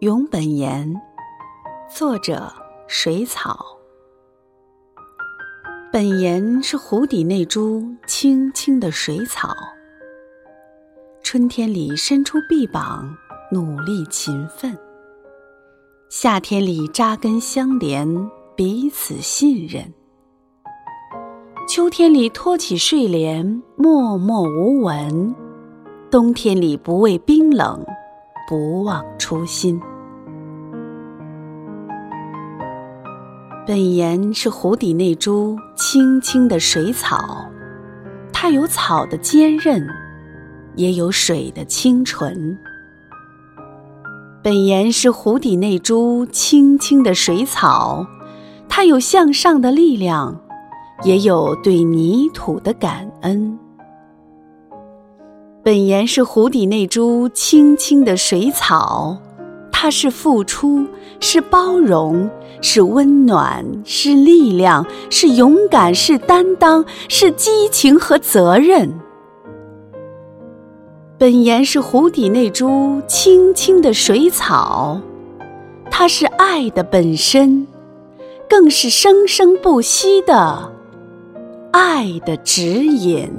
永本言，作者水草。本言是湖底那株青青的水草，春天里伸出臂膀，努力勤奋；夏天里扎根相连，彼此信任；秋天里托起睡莲，默默无闻；冬天里不畏冰冷，不忘初心。本岩是湖底那株青青的水草，它有草的坚韧，也有水的清纯。本岩是湖底那株青青的水草，它有向上的力量，也有对泥土的感恩。本岩是湖底那株青青的水草。它是付出，是包容，是温暖，是力量，是勇敢，是担当，是激情和责任。本岩是湖底那株青青的水草，它是爱的本身，更是生生不息的爱的指引。